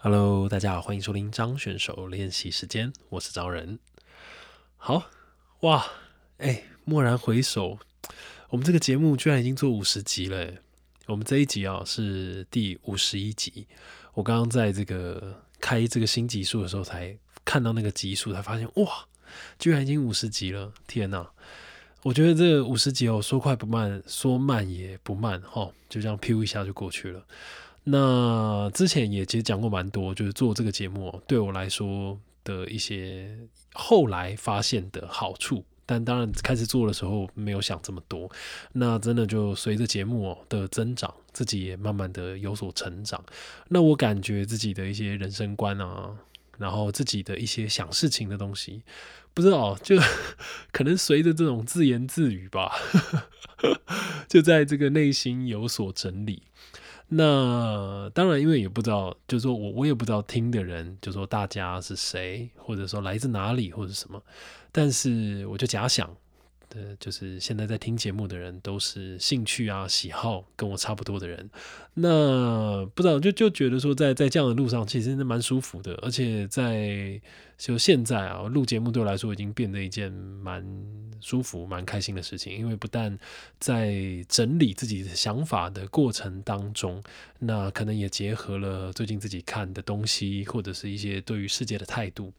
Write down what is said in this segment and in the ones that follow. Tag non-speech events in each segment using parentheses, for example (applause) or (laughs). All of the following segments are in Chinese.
Hello，大家好，欢迎收听张选手练习时间，我是张仁。好哇，哎，蓦然回首，我们这个节目居然已经做五十集了。我们这一集啊是第五十一集。我刚刚在这个开这个新集数的时候，才看到那个集数，才发现哇，居然已经五十集了！天哪，我觉得这五十集哦，说快不慢，说慢也不慢哈，就这样飘一下就过去了。那之前也其实讲过蛮多，就是做这个节目对我来说的一些后来发现的好处，但当然开始做的时候没有想这么多。那真的就随着节目的增长，自己也慢慢的有所成长。那我感觉自己的一些人生观啊，然后自己的一些想事情的东西，不知道就可能随着这种自言自语吧，(laughs) 就在这个内心有所整理。那当然，因为也不知道，就是说我我也不知道听的人，就说大家是谁，或者说来自哪里，或者什么，但是我就假想。的，就是现在在听节目的人都是兴趣啊、喜好跟我差不多的人，那不知道就就觉得说，在在这样的路上，其实真的蛮舒服的，而且在就现在啊，录节目对我来说已经变得一件蛮舒服、蛮开心的事情，因为不但在整理自己的想法的过程当中，那可能也结合了最近自己看的东西，或者是一些对于世界的态度。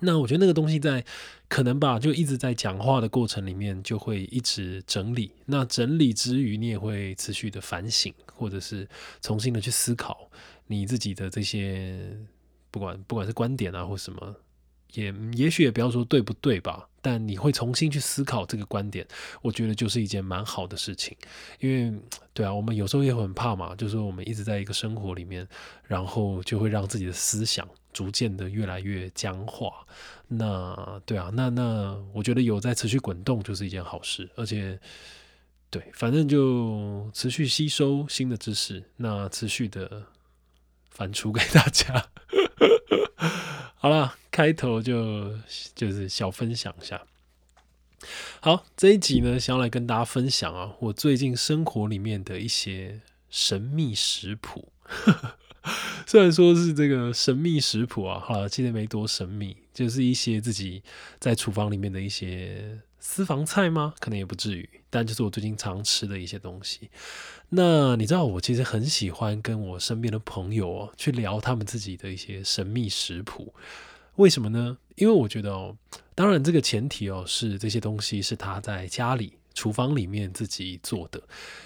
那我觉得那个东西在可能吧，就一直在讲话的过程里面就会一直整理。那整理之余，你也会持续的反省，或者是重新的去思考你自己的这些，不管不管是观点啊或什么，也也许也不要说对不对吧，但你会重新去思考这个观点，我觉得就是一件蛮好的事情。因为对啊，我们有时候也很怕嘛，就是我们一直在一个生活里面，然后就会让自己的思想。逐渐的越来越僵化，那对啊，那那我觉得有在持续滚动就是一件好事，而且对，反正就持续吸收新的知识，那持续的反刍给大家。好了，开头就就是小分享一下。好，这一集呢，想要来跟大家分享啊，我最近生活里面的一些神秘食谱。(laughs) 虽然说是这个神秘食谱啊，好了，其实没多神秘，就是一些自己在厨房里面的一些私房菜吗？可能也不至于，但就是我最近常吃的一些东西。那你知道，我其实很喜欢跟我身边的朋友哦去聊他们自己的一些神秘食谱。为什么呢？因为我觉得哦，当然这个前提哦是这些东西是他在家里厨房里面自己做的。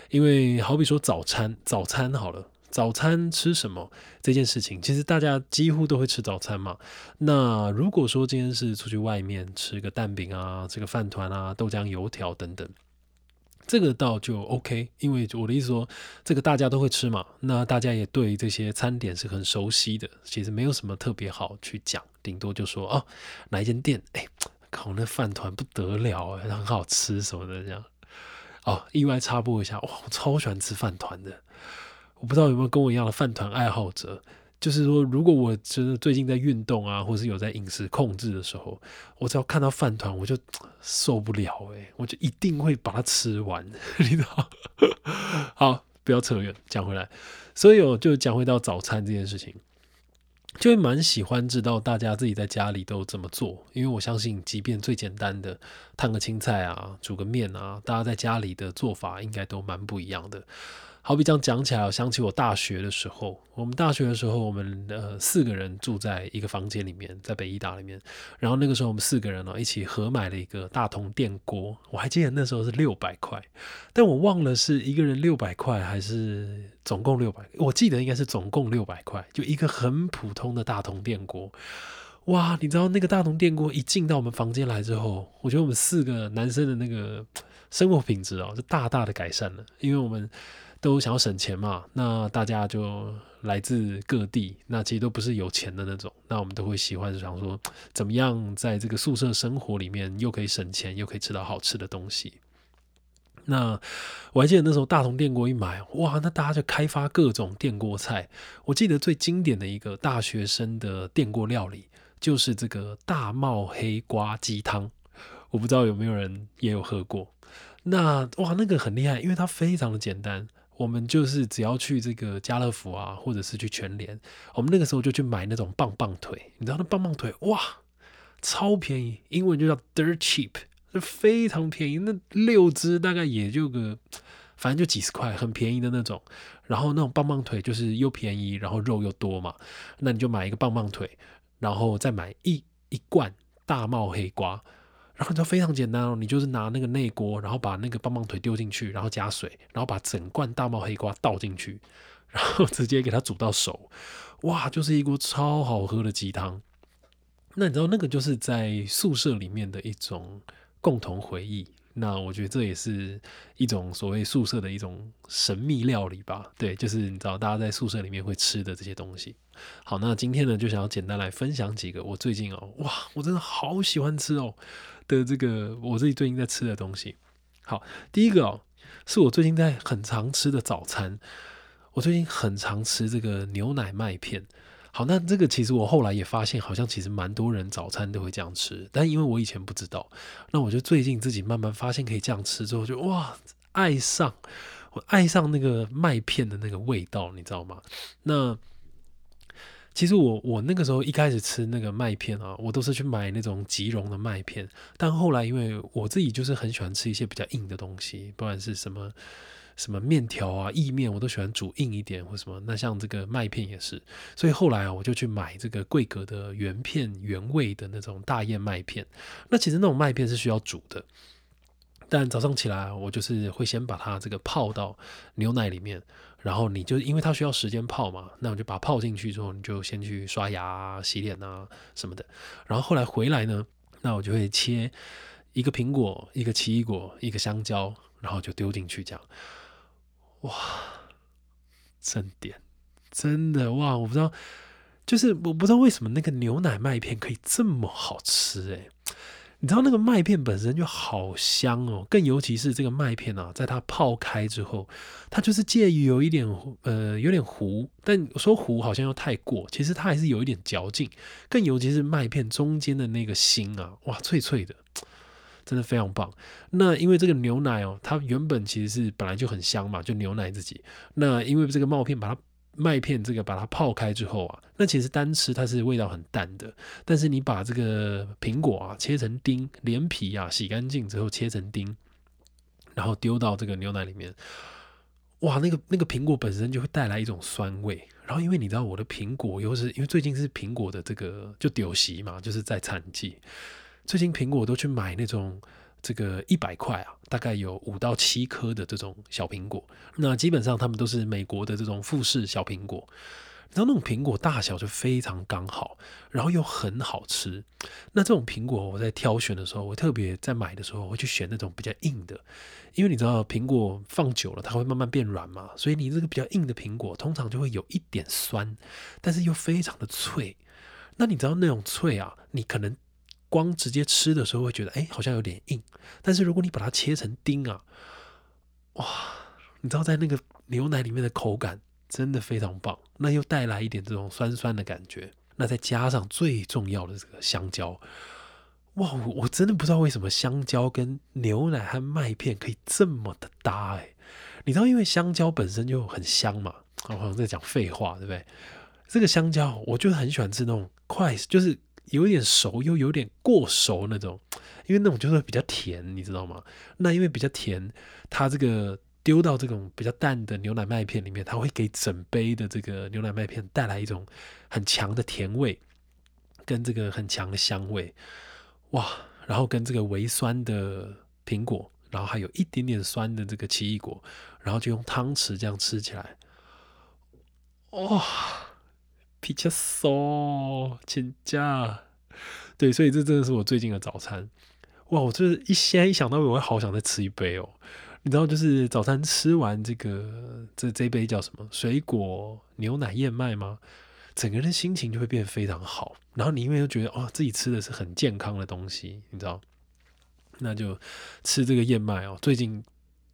因为好比说早餐，早餐好了。早餐吃什么这件事情，其实大家几乎都会吃早餐嘛。那如果说今天是出去外面吃个蛋饼啊，这个饭团啊，豆浆油条等等，这个倒就 OK，因为我的意思说，这个大家都会吃嘛。那大家也对这些餐点是很熟悉的，其实没有什么特别好去讲，顶多就说哦，哪一间店，哎，靠那饭团不得了，很好吃什么的这样。哦，意外插播一下，哇，我超喜欢吃饭团的。我不知道有没有跟我一样的饭团爱好者，就是说，如果我真的最近在运动啊，或是有在饮食控制的时候，我只要看到饭团，我就受不了诶，我就一定会把它吃完，(laughs) 你知道？(laughs) 好，不要扯远，讲回来，所以我就讲回到早餐这件事情，就会蛮喜欢知道大家自己在家里都怎么做，因为我相信，即便最简单的烫个青菜啊，煮个面啊，大家在家里的做法应该都蛮不一样的。好比这样讲起来，我想起我大学的时候，我们大学的时候，我们呃四个人住在一个房间里面，在北医大里面。然后那个时候，我们四个人呢一起合买了一个大同电锅，我还记得那时候是六百块，但我忘了是一个人六百块还是总共六百，我记得应该是总共六百块，就一个很普通的大同电锅。哇，你知道那个大同电锅一进到我们房间来之后，我觉得我们四个男生的那个生活品质哦，就大大的改善了，因为我们。都想要省钱嘛，那大家就来自各地，那其实都不是有钱的那种，那我们都会喜欢想说，怎么样在这个宿舍生活里面又可以省钱，又可以吃到好吃的东西。那我还记得那时候大同电锅一买，哇，那大家就开发各种电锅菜。我记得最经典的一个大学生的电锅料理，就是这个大茂黑瓜鸡汤。我不知道有没有人也有喝过。那哇，那个很厉害，因为它非常的简单。我们就是只要去这个家乐福啊，或者是去全联，我们那个时候就去买那种棒棒腿。你知道那棒棒腿哇，超便宜，英文就叫 dirt cheap，就非常便宜。那六只大概也就个，反正就几十块，很便宜的那种。然后那种棒棒腿就是又便宜，然后肉又多嘛。那你就买一个棒棒腿，然后再买一一罐大帽黑瓜。然后就非常简单哦，你就是拿那个内锅，然后把那个棒棒腿丢进去，然后加水，然后把整罐大帽黑瓜倒进去，(laughs) 然后直接给它煮到熟，哇，就是一锅超好喝的鸡汤。那你知道那个就是在宿舍里面的一种共同回忆。那我觉得这也是一种所谓宿舍的一种神秘料理吧。对，就是你知道大家在宿舍里面会吃的这些东西。好，那今天呢就想要简单来分享几个我最近哦，哇，我真的好喜欢吃哦的这个我自己最近在吃的东西。好，第一个哦，是我最近在很常吃的早餐。我最近很常吃这个牛奶麦片。好，那这个其实我后来也发现，好像其实蛮多人早餐都会这样吃，但因为我以前不知道，那我就最近自己慢慢发现可以这样吃之后，就哇，爱上我爱上那个麦片的那个味道，你知道吗？那其实我我那个时候一开始吃那个麦片啊，我都是去买那种即溶的麦片，但后来因为我自己就是很喜欢吃一些比较硬的东西，不管是什么。什么面条啊、意面，我都喜欢煮硬一点，或什么。那像这个麦片也是，所以后来啊，我就去买这个贵格的原片原味的那种大燕麦片。那其实那种麦片是需要煮的，但早上起来我就是会先把它这个泡到牛奶里面，然后你就因为它需要时间泡嘛，那我就把它泡进去之后，你就先去刷牙、洗脸啊什么的。然后后来回来呢，那我就会切一个苹果、一个奇异果、一个香蕉，然后就丢进去这样。哇，真点，真的哇！我不知道，就是我不知道为什么那个牛奶麦片可以这么好吃诶。你知道那个麦片本身就好香哦，更尤其是这个麦片啊，在它泡开之后，它就是介于有一点呃有点糊，但说糊好像又太过，其实它还是有一点嚼劲。更尤其是麦片中间的那个心啊，哇，脆脆的。(laughs) 真的非常棒。那因为这个牛奶哦，它原本其实是本来就很香嘛，就牛奶自己。那因为这个麦片把它麦片这个把它泡开之后啊，那其实单吃它是味道很淡的。但是你把这个苹果啊切成丁，连皮啊洗干净之后切成丁，然后丢到这个牛奶里面，哇，那个那个苹果本身就会带来一种酸味。然后因为你知道我的苹果又是因为最近是苹果的这个就丢席嘛，就是在产季。最近苹果都去买那种这个一百块啊，大概有五到七颗的这种小苹果。那基本上他们都是美国的这种富士小苹果，然后那种苹果大小就非常刚好，然后又很好吃。那这种苹果我在挑选的时候，我特别在买的时候我会去选那种比较硬的，因为你知道苹果放久了它会慢慢变软嘛，所以你这个比较硬的苹果通常就会有一点酸，但是又非常的脆。那你知道那种脆啊，你可能。光直接吃的时候会觉得，哎，好像有点硬。但是如果你把它切成丁啊，哇，你知道在那个牛奶里面的口感真的非常棒。那又带来一点这种酸酸的感觉。那再加上最重要的这个香蕉，哇，我真的不知道为什么香蕉跟牛奶和麦片可以这么的搭哎。你知道，因为香蕉本身就很香嘛。我好像在讲废话，对不对？这个香蕉，我就很喜欢吃那种快，就是。有点熟又有点过熟那种，因为那种就是比较甜，你知道吗？那因为比较甜，它这个丢到这种比较淡的牛奶麦片里面，它会给整杯的这个牛奶麦片带来一种很强的甜味，跟这个很强的香味，哇！然后跟这个微酸的苹果，然后还有一点点酸的这个奇异果，然后就用汤匙这样吃起来，哇！皮恰索，请假。对，所以这真的是我最近的早餐。哇，我就是一现在一想到，我会好想再吃一杯哦。你知道，就是早餐吃完这个，这这杯叫什么？水果牛奶燕麦吗？整个人心情就会变得非常好。然后你因为又觉得，哦，自己吃的是很健康的东西，你知道，那就吃这个燕麦哦。最近，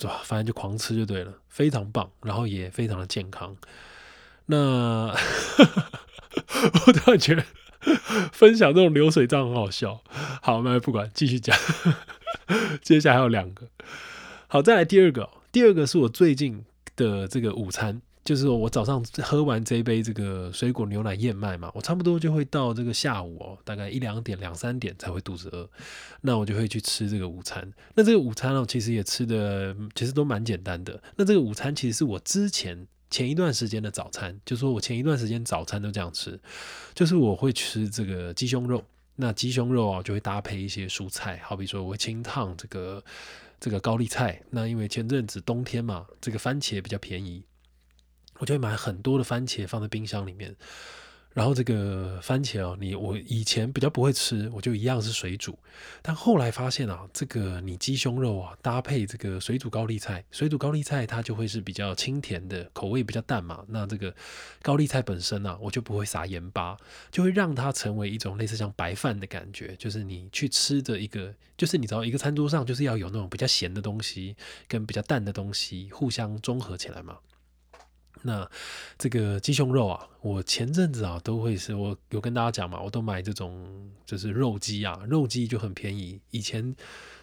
哇，反正就狂吃就对了，非常棒，然后也非常的健康。那 (laughs) 我突然觉得分享这种流水账很好笑。好，那不管，继续讲。接下来还有两个。好，再来第二个。第二个是我最近的这个午餐。就是我早上喝完这一杯这个水果牛奶燕麦嘛，我差不多就会到这个下午哦，大概一两点、两三点才会肚子饿，那我就会去吃这个午餐。那这个午餐哦，其实也吃的其实都蛮简单的。那这个午餐其实是我之前前一段时间的早餐，就说我前一段时间早餐都这样吃，就是我会吃这个鸡胸肉，那鸡胸肉啊就会搭配一些蔬菜，好比说我会清烫这个这个高丽菜。那因为前阵子冬天嘛，这个番茄比较便宜。我就会买很多的番茄放在冰箱里面，然后这个番茄哦，你我以前比较不会吃，我就一样是水煮，但后来发现啊，这个你鸡胸肉啊搭配这个水煮高丽菜，水煮高丽菜它就会是比较清甜的，口味比较淡嘛。那这个高丽菜本身呢，我就不会撒盐巴，就会让它成为一种类似像白饭的感觉，就是你去吃的一个，就是你知道一个餐桌上就是要有那种比较咸的东西跟比较淡的东西互相综合起来嘛。那这个鸡胸肉啊，我前阵子啊都会是我有跟大家讲嘛，我都买这种就是肉鸡啊，肉鸡就很便宜。以前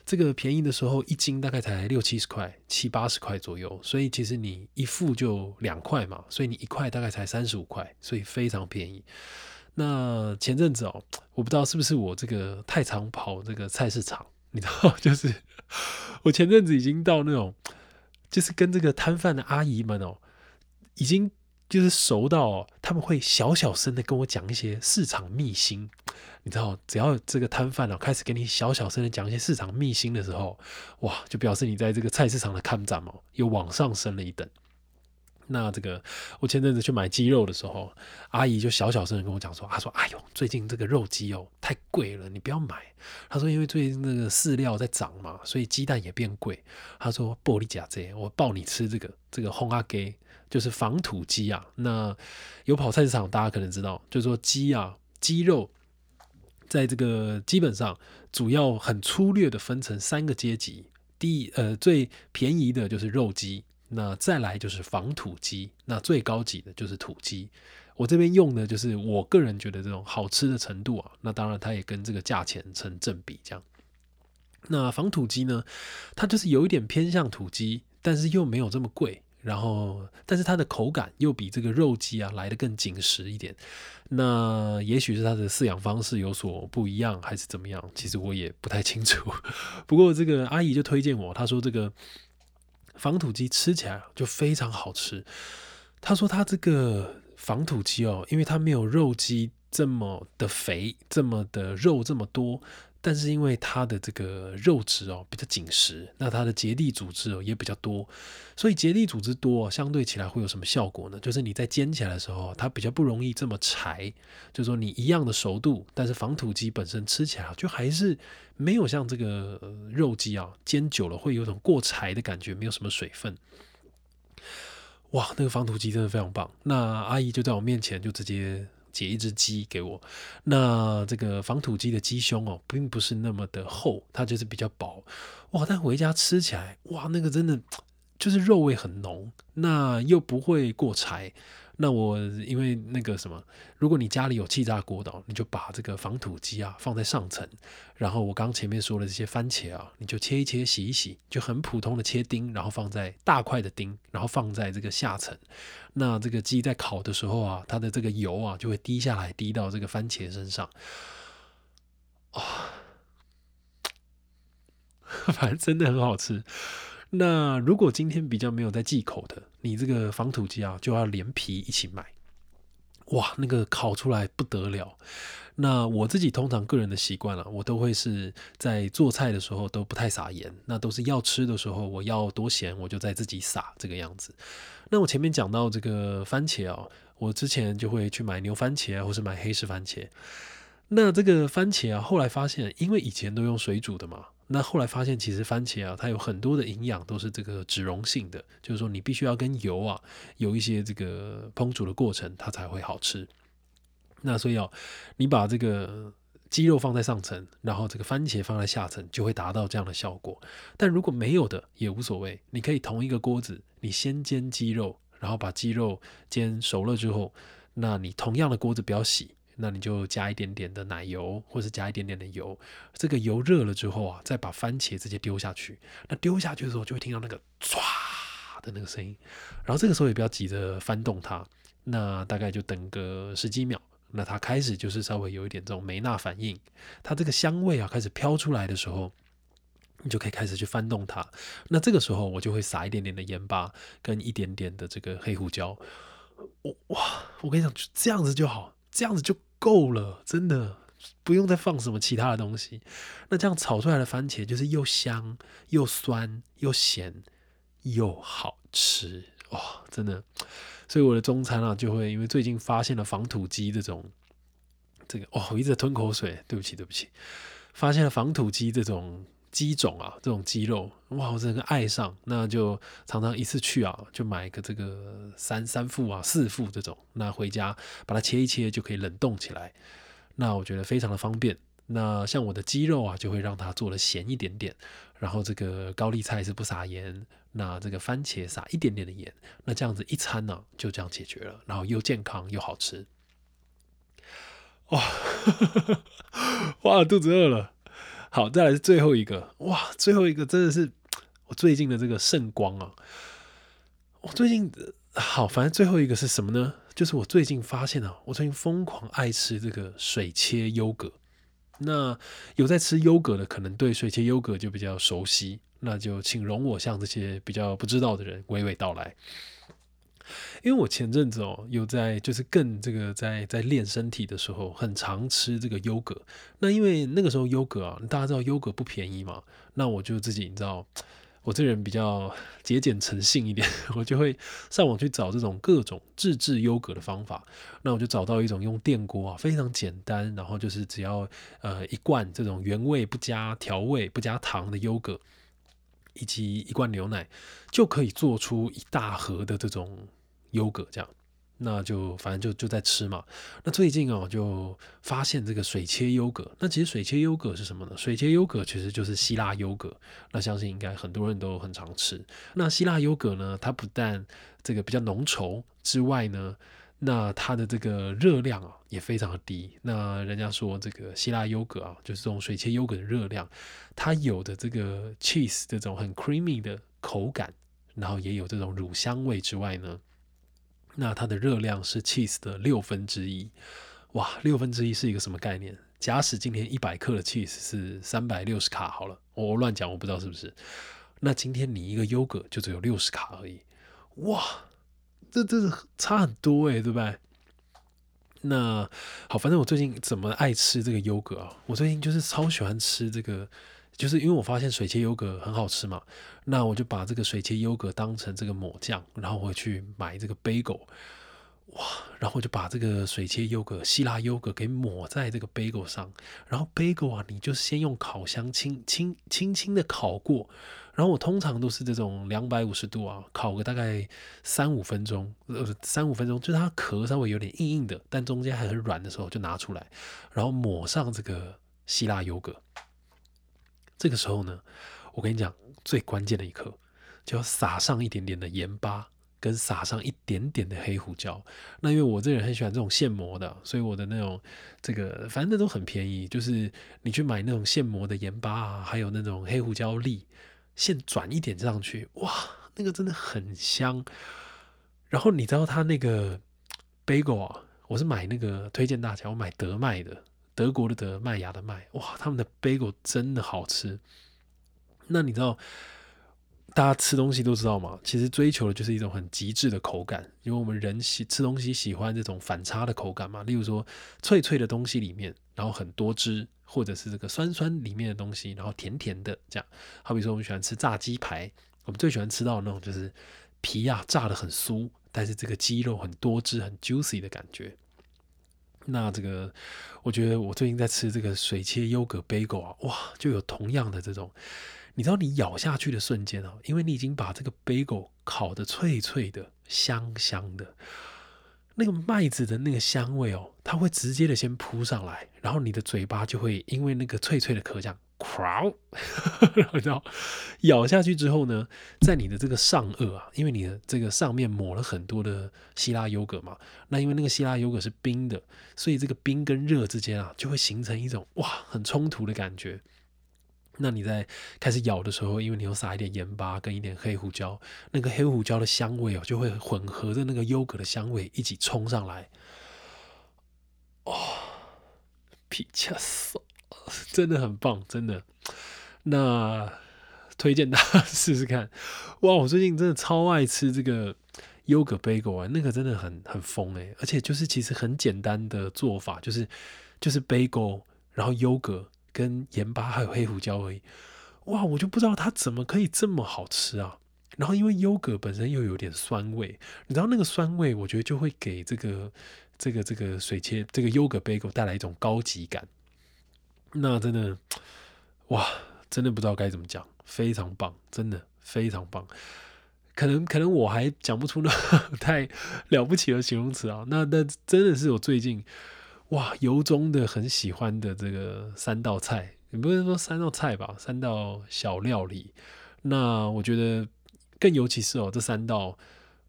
这个便宜的时候，一斤大概才六七十块、七八十块左右，所以其实你一副就两块嘛，所以你一块大概才三十五块，所以非常便宜。那前阵子哦，我不知道是不是我这个太常跑这个菜市场，你知道，(laughs) 就是我前阵子已经到那种，就是跟这个摊贩的阿姨们哦。已经就是熟到他们会小小声的跟我讲一些市场秘辛，你知道，只要这个摊贩啊开始跟你小小声的讲一些市场秘辛的时候，哇，就表示你在这个菜市场的看涨哦又往上升了一等。那这个我前阵子去买鸡肉的时候，阿姨就小小声的跟我讲说，她说：“哎呦，最近这个肉鸡哦太贵了，你不要买。”她说：“因为最近那个饲料在涨嘛，所以鸡蛋也变贵。”她说：“玻璃假这，我抱你吃这个这个红阿给。”就是防土鸡啊，那有跑菜市场，大家可能知道，就是说鸡啊，鸡肉在这个基本上主要很粗略的分成三个阶级，第呃最便宜的就是肉鸡，那再来就是防土鸡，那最高级的就是土鸡。我这边用的就是我个人觉得这种好吃的程度啊，那当然它也跟这个价钱成正比这样。那防土鸡呢，它就是有一点偏向土鸡，但是又没有这么贵。然后，但是它的口感又比这个肉鸡啊来的更紧实一点。那也许是它的饲养方式有所不一样，还是怎么样？其实我也不太清楚。(laughs) 不过这个阿姨就推荐我，她说这个防土鸡吃起来就非常好吃。她说她这个防土鸡哦，因为它没有肉鸡这么的肥，这么的肉这么多。但是因为它的这个肉质哦比较紧实，那它的结缔组织哦也比较多，所以结缔组织多，相对起来会有什么效果呢？就是你在煎起来的时候，它比较不容易这么柴。就是说你一样的熟度，但是防土鸡本身吃起来就还是没有像这个肉鸡啊煎久了会有种过柴的感觉，没有什么水分。哇，那个防土鸡真的非常棒。那阿姨就在我面前就直接。解一只鸡给我，那这个防土鸡的鸡胸哦，并不是那么的厚，它就是比较薄，哇！但回家吃起来，哇，那个真的就是肉味很浓，那又不会过柴。那我因为那个什么，如果你家里有气炸锅的，你就把这个防土鸡啊放在上层，然后我刚前面说的这些番茄啊，你就切一切，洗一洗，就很普通的切丁，然后放在大块的丁，然后放在这个下层。那这个鸡在烤的时候啊，它的这个油啊就会滴下来，滴到这个番茄身上，啊，(laughs) 反正真的很好吃。那如果今天比较没有在忌口的，你这个防土鸡啊，就要连皮一起买。哇，那个烤出来不得了。那我自己通常个人的习惯了，我都会是在做菜的时候都不太撒盐，那都是要吃的时候我要多咸我就在自己撒这个样子。那我前面讲到这个番茄哦，我之前就会去买牛番茄，或是买黑石番茄。那这个番茄啊，后来发现，因为以前都用水煮的嘛。那后来发现，其实番茄啊，它有很多的营养都是这个脂溶性的，就是说你必须要跟油啊有一些这个烹煮的过程，它才会好吃。那所以哦，你把这个鸡肉放在上层，然后这个番茄放在下层，就会达到这样的效果。但如果没有的也无所谓，你可以同一个锅子，你先煎鸡肉，然后把鸡肉煎熟了之后，那你同样的锅子不要洗。那你就加一点点的奶油，或是加一点点的油。这个油热了之后啊，再把番茄直接丢下去。那丢下去的时候，就会听到那个唰的那个声音。然后这个时候也不要急着翻动它，那大概就等个十几秒。那它开始就是稍微有一点这种梅纳反应，它这个香味啊开始飘出来的时候，你就可以开始去翻动它。那这个时候我就会撒一点点的盐巴跟一点点的这个黑胡椒。哇，我跟你讲，这样子就好，这样子就够了，真的不用再放什么其他的东西。那这样炒出来的番茄就是又香又酸又咸又好吃哇，真的。所以我的中餐啊，就会因为最近发现了防土鸡这种，这个哦，我一直吞口水，对不起，对不起。发现了防土鸡这种鸡种啊，这种鸡肉，哇，我整个爱上，那就常常一次去啊，就买个这个三三副啊、四副这种，那回家把它切一切就可以冷冻起来，那我觉得非常的方便。那像我的鸡肉啊，就会让它做的咸一点点，然后这个高丽菜是不撒盐。那这个番茄撒一点点的盐，那这样子一餐呢就这样解决了，然后又健康又好吃。哇，(laughs) 哇，肚子饿了。好，再来是最后一个，哇，最后一个真的是我最近的这个圣光啊！我最近好，反正最后一个是什么呢？就是我最近发现啊，我最近疯狂爱吃这个水切优格。那有在吃优格的，可能对水切优格就比较熟悉。那就请容我向这些比较不知道的人娓娓道来。因为我前阵子哦，有在就是更这个在在练身体的时候，很常吃这个优格。那因为那个时候优格啊，大家知道优格不便宜嘛，那我就自己你知道，我这人比较节俭诚信一点，我就会上网去找这种各种自制优格的方法。那我就找到一种用电锅啊，非常简单，然后就是只要呃一罐这种原味不加调味不加糖的优格。以及一罐牛奶就可以做出一大盒的这种优格，这样那就反正就就在吃嘛。那最近哦，就发现这个水切优格。那其实水切优格是什么呢？水切优格其实就是希腊优格。那相信应该很多人都很常吃。那希腊优格呢，它不但这个比较浓稠之外呢。那它的这个热量啊也非常的低。那人家说这个希腊优格啊，就是这种水切优格的热量，它有的这个 cheese 这种很 creamy 的口感，然后也有这种乳香味之外呢，那它的热量是 cheese 的六分之一。哇，六分之一是一个什么概念？假使今天一百克的 cheese 是三百六十卡好了，我乱讲，我不知道是不是。那今天你一个优格就只有六十卡而已。哇！这这是差很多诶，对不对？那好，反正我最近怎么爱吃这个优格啊？我最近就是超喜欢吃这个，就是因为我发现水切优格很好吃嘛，那我就把这个水切优格当成这个抹酱，然后我去买这个 bagel。哇，然后我就把这个水切优格、希腊优格给抹在这个 bagel 上，然后 bagel 啊，你就先用烤箱轻轻轻轻的烤过，然后我通常都是这种两百五十度啊，烤个大概三五分钟，呃，三五分钟，就是它壳稍微有点硬硬的，但中间还很软的时候就拿出来，然后抹上这个希腊优格。这个时候呢，我跟你讲，最关键的一刻，就要撒上一点点的盐巴。跟撒上一点点的黑胡椒，那因为我这人很喜欢这种现磨的，所以我的那种这个反正那都很便宜，就是你去买那种现磨的盐巴啊，还有那种黑胡椒粒，现转一点上去，哇，那个真的很香。然后你知道他那个 bagel 啊，我是买那个推荐大家，我买德麦的，德国的德麦芽的麦，哇，他们的 bagel 真的好吃。那你知道？大家吃东西都知道嘛，其实追求的就是一种很极致的口感，因为我们人喜吃东西喜欢这种反差的口感嘛。例如说脆脆的东西里面，然后很多汁，或者是这个酸酸里面的东西，然后甜甜的这样。好比说我们喜欢吃炸鸡排，我们最喜欢吃到那种就是皮呀炸的很酥，但是这个鸡肉很多汁、很 juicy 的感觉。那这个我觉得我最近在吃这个水切优格 bagel 啊，哇，就有同样的这种。你知道你咬下去的瞬间哦，因为你已经把这个 bagel 烤的脆脆的、香香的，那个麦子的那个香味哦，它会直接的先扑上来，然后你的嘴巴就会因为那个脆脆的壳酱，crow，(laughs) 然后咬下去之后呢，在你的这个上颚啊，因为你的这个上面抹了很多的希腊优格嘛，那因为那个希腊优格是冰的，所以这个冰跟热之间啊，就会形成一种哇很冲突的感觉。那你在开始咬的时候，因为你有撒一点盐巴跟一点黑胡椒，那个黑胡椒的香味哦，就会混合着那个优格的香味一起冲上来。哦，(laughs) 皮恰索，(laughs) 真的很棒，真的。那推荐大家试试看。(laughs) 哇，我最近真的超爱吃这个优格贝果啊，那个真的很很疯诶，而且就是其实很简单的做法，就是就是贝果，然后优格。跟盐巴还有黑胡椒而已，哇！我就不知道它怎么可以这么好吃啊。然后因为优格本身又有点酸味，你知道那个酸味，我觉得就会给这个这个这个水切这个优格贝果带来一种高级感。那真的，哇！真的不知道该怎么讲，非常棒，真的非常棒。可能可能我还讲不出那 (laughs) 太了不起的形容词啊。那那真的是我最近。哇，由衷的很喜欢的这个三道菜，也不能说三道菜吧，三道小料理。那我觉得更尤其是哦，这三道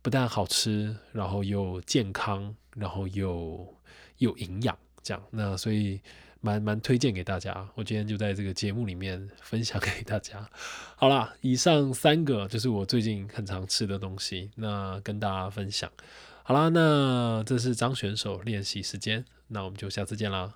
不但好吃，然后又健康，然后又有营养，这样。那所以蛮蛮推荐给大家。我今天就在这个节目里面分享给大家。好啦，以上三个就是我最近很常吃的东西，那跟大家分享。好啦，那这是张选手练习时间。那我们就下次见啦。